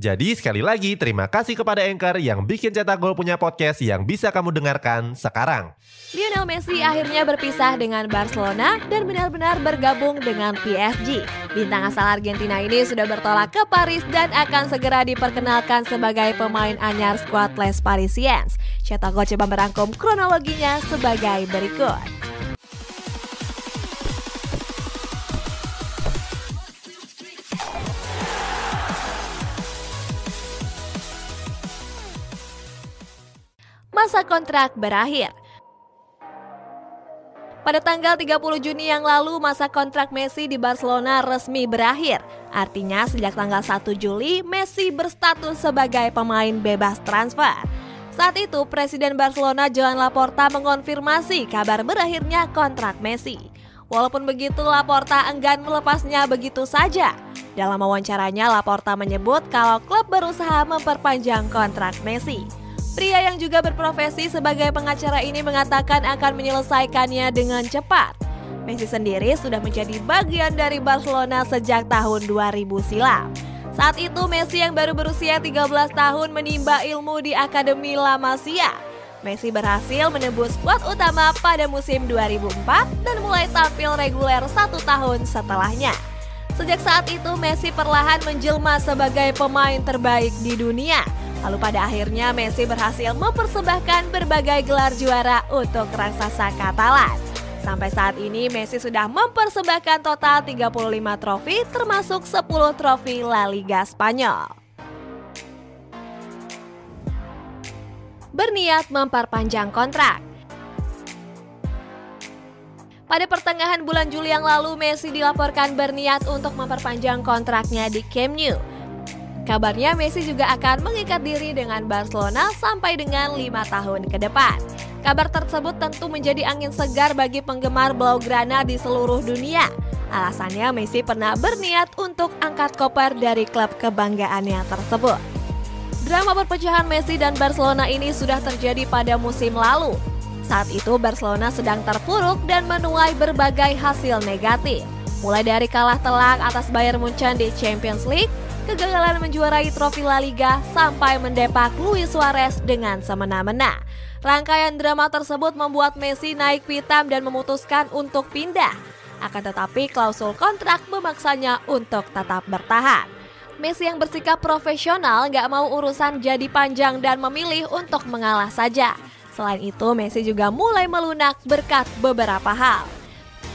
Jadi sekali lagi terima kasih kepada Anchor yang bikin Cetak Gol punya podcast yang bisa kamu dengarkan sekarang. Lionel Messi akhirnya berpisah dengan Barcelona dan benar-benar bergabung dengan PSG. Bintang asal Argentina ini sudah bertolak ke Paris dan akan segera diperkenalkan sebagai pemain anyar skuad Les Parisiens. Cetak Gol coba merangkum kronologinya sebagai berikut. Masa kontrak berakhir. Pada tanggal 30 Juni yang lalu, masa kontrak Messi di Barcelona resmi berakhir. Artinya sejak tanggal 1 Juli, Messi berstatus sebagai pemain bebas transfer. Saat itu, Presiden Barcelona Joan Laporta mengonfirmasi kabar berakhirnya kontrak Messi. Walaupun begitu, Laporta enggan melepasnya begitu saja. Dalam wawancaranya, Laporta menyebut kalau klub berusaha memperpanjang kontrak Messi. Pria yang juga berprofesi sebagai pengacara ini mengatakan akan menyelesaikannya dengan cepat. Messi sendiri sudah menjadi bagian dari Barcelona sejak tahun 2000 silam. Saat itu Messi yang baru berusia 13 tahun menimba ilmu di Akademi La Masia. Messi berhasil menembus skuad utama pada musim 2004 dan mulai tampil reguler satu tahun setelahnya. Sejak saat itu Messi perlahan menjelma sebagai pemain terbaik di dunia Lalu pada akhirnya Messi berhasil mempersembahkan berbagai gelar juara untuk raksasa Katalan. Sampai saat ini Messi sudah mempersembahkan total 35 trofi termasuk 10 trofi La Liga Spanyol. Berniat memperpanjang kontrak. Pada pertengahan bulan Juli yang lalu, Messi dilaporkan berniat untuk memperpanjang kontraknya di Camp Nou. Kabarnya Messi juga akan mengikat diri dengan Barcelona sampai dengan lima tahun ke depan. Kabar tersebut tentu menjadi angin segar bagi penggemar Blaugrana di seluruh dunia. Alasannya Messi pernah berniat untuk angkat koper dari klub kebanggaannya tersebut. Drama perpecahan Messi dan Barcelona ini sudah terjadi pada musim lalu. Saat itu Barcelona sedang terpuruk dan menuai berbagai hasil negatif. Mulai dari kalah telak atas Bayern Munchen di Champions League, kegagalan menjuarai trofi La Liga sampai mendepak Luis Suarez dengan semena-mena. Rangkaian drama tersebut membuat Messi naik pitam dan memutuskan untuk pindah. Akan tetapi klausul kontrak memaksanya untuk tetap bertahan. Messi yang bersikap profesional gak mau urusan jadi panjang dan memilih untuk mengalah saja. Selain itu, Messi juga mulai melunak berkat beberapa hal.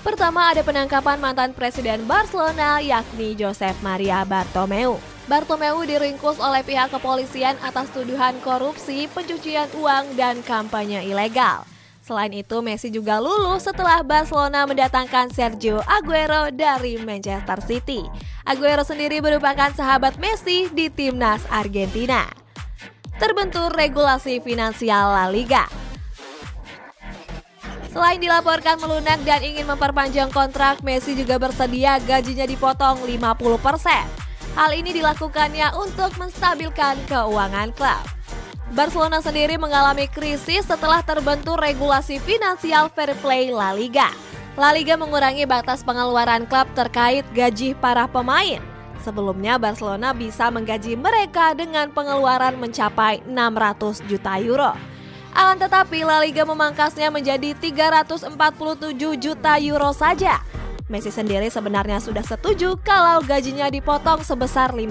Pertama ada penangkapan mantan presiden Barcelona yakni Josep Maria Bartomeu. Bartomeu diringkus oleh pihak kepolisian atas tuduhan korupsi, pencucian uang, dan kampanye ilegal. Selain itu, Messi juga lulus setelah Barcelona mendatangkan Sergio Aguero dari Manchester City. Aguero sendiri merupakan sahabat Messi di timnas Argentina. Terbentur regulasi finansial La Liga. Selain dilaporkan melunak dan ingin memperpanjang kontrak, Messi juga bersedia gajinya dipotong 50%. Hal ini dilakukannya untuk menstabilkan keuangan klub. Barcelona sendiri mengalami krisis setelah terbentur regulasi finansial fair play La Liga. La Liga mengurangi batas pengeluaran klub terkait gaji para pemain. Sebelumnya Barcelona bisa menggaji mereka dengan pengeluaran mencapai 600 juta euro. Akan tetapi La Liga memangkasnya menjadi 347 juta euro saja. Messi sendiri sebenarnya sudah setuju kalau gajinya dipotong sebesar 50%.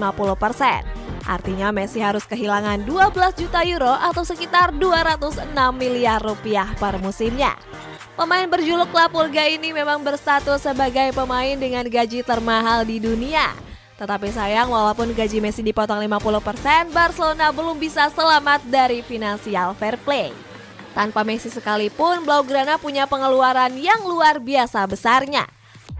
Artinya Messi harus kehilangan 12 juta euro atau sekitar 206 miliar rupiah per musimnya. Pemain berjuluk La Pulga ini memang berstatus sebagai pemain dengan gaji termahal di dunia. Tetapi sayang walaupun gaji Messi dipotong 50%, Barcelona belum bisa selamat dari finansial fair play. Tanpa Messi sekalipun, Blaugrana punya pengeluaran yang luar biasa besarnya.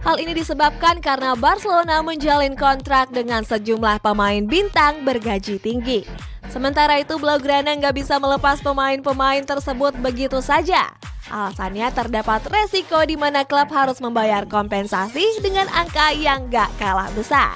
Hal ini disebabkan karena Barcelona menjalin kontrak dengan sejumlah pemain bintang bergaji tinggi. Sementara itu Blaugrana nggak bisa melepas pemain-pemain tersebut begitu saja. Alasannya terdapat resiko di mana klub harus membayar kompensasi dengan angka yang gak kalah besar.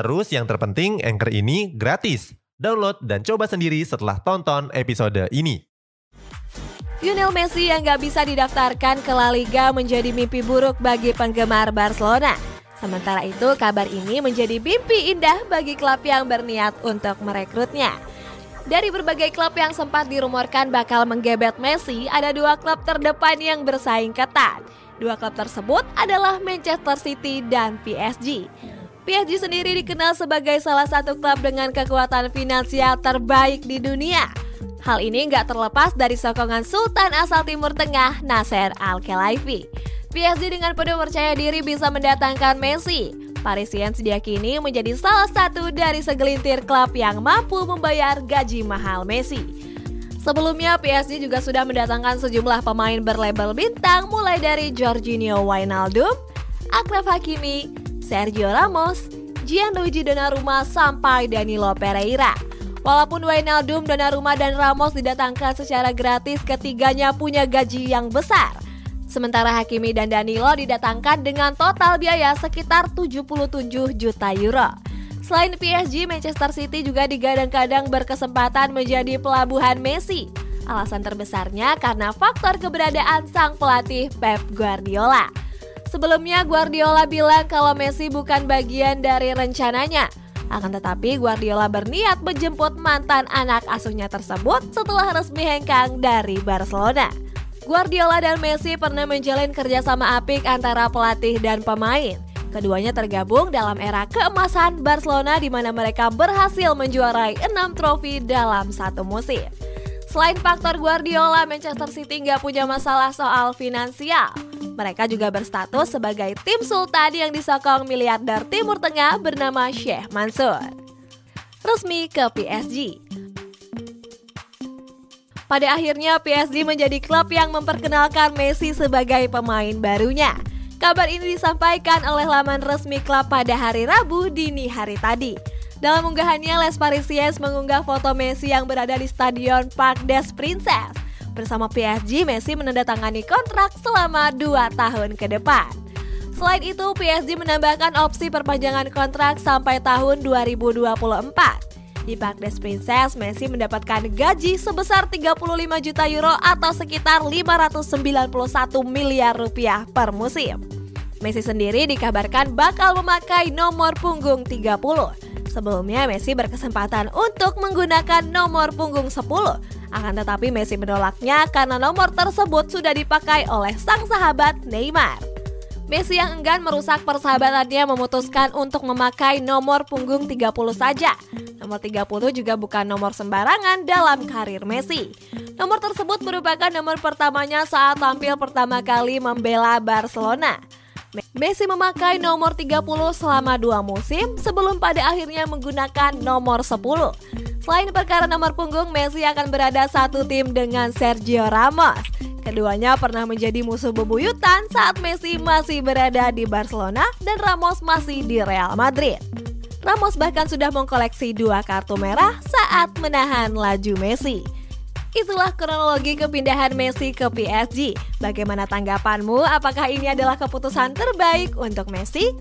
Terus yang terpenting Anchor ini gratis. Download dan coba sendiri setelah tonton episode ini. Lionel Messi yang gak bisa didaftarkan ke La Liga menjadi mimpi buruk bagi penggemar Barcelona. Sementara itu, kabar ini menjadi mimpi indah bagi klub yang berniat untuk merekrutnya. Dari berbagai klub yang sempat dirumorkan bakal menggebet Messi, ada dua klub terdepan yang bersaing ketat. Dua klub tersebut adalah Manchester City dan PSG. PSG sendiri dikenal sebagai salah satu klub dengan kekuatan finansial terbaik di dunia. Hal ini nggak terlepas dari sokongan Sultan asal Timur Tengah, Nasser Al-Khelaifi. PSG dengan penuh percaya diri bisa mendatangkan Messi. Parisiens diyakini menjadi salah satu dari segelintir klub yang mampu membayar gaji mahal Messi. Sebelumnya PSG juga sudah mendatangkan sejumlah pemain berlabel bintang mulai dari Jorginho Wijnaldum, Akraf Hakimi, Sergio Ramos, Gianluigi Donnarumma sampai Danilo Pereira. Walaupun Wijnaldum, Donnarumma dan Ramos didatangkan secara gratis, ketiganya punya gaji yang besar – Sementara Hakimi dan Danilo didatangkan dengan total biaya sekitar 77 juta euro. Selain PSG, Manchester City juga digadang-gadang berkesempatan menjadi pelabuhan Messi. Alasan terbesarnya karena faktor keberadaan sang pelatih Pep Guardiola. Sebelumnya Guardiola bilang kalau Messi bukan bagian dari rencananya. Akan tetapi Guardiola berniat menjemput mantan anak asuhnya tersebut setelah resmi hengkang dari Barcelona. Guardiola dan Messi pernah menjalin kerjasama apik antara pelatih dan pemain. Keduanya tergabung dalam era keemasan Barcelona di mana mereka berhasil menjuarai enam trofi dalam satu musim. Selain faktor Guardiola, Manchester City nggak punya masalah soal finansial. Mereka juga berstatus sebagai tim sultan yang disokong miliarder Timur Tengah bernama Sheikh Mansur. Resmi ke PSG. Pada akhirnya PSG menjadi klub yang memperkenalkan Messi sebagai pemain barunya. Kabar ini disampaikan oleh laman resmi klub pada hari Rabu dini hari tadi. Dalam unggahannya, Les Parisiens mengunggah foto Messi yang berada di Stadion Parc des Princes. Bersama PSG, Messi menandatangani kontrak selama 2 tahun ke depan. Selain itu, PSG menambahkan opsi perpanjangan kontrak sampai tahun 2024. Di des Princess, Messi mendapatkan gaji sebesar 35 juta euro atau sekitar 591 miliar rupiah per musim. Messi sendiri dikabarkan bakal memakai nomor punggung 30. Sebelumnya Messi berkesempatan untuk menggunakan nomor punggung 10. Akan tetapi Messi menolaknya karena nomor tersebut sudah dipakai oleh sang sahabat Neymar. Messi yang enggan merusak persahabatannya memutuskan untuk memakai nomor punggung 30 saja. Nomor 30 juga bukan nomor sembarangan dalam karir Messi. Nomor tersebut merupakan nomor pertamanya saat tampil pertama kali membela Barcelona. Messi memakai nomor 30 selama dua musim sebelum pada akhirnya menggunakan nomor 10. Selain perkara nomor punggung, Messi akan berada satu tim dengan Sergio Ramos. Keduanya pernah menjadi musuh bebuyutan saat Messi masih berada di Barcelona dan Ramos masih di Real Madrid. Ramos bahkan sudah mengkoleksi dua kartu merah saat menahan laju Messi. Itulah kronologi kepindahan Messi ke PSG. Bagaimana tanggapanmu? Apakah ini adalah keputusan terbaik untuk Messi?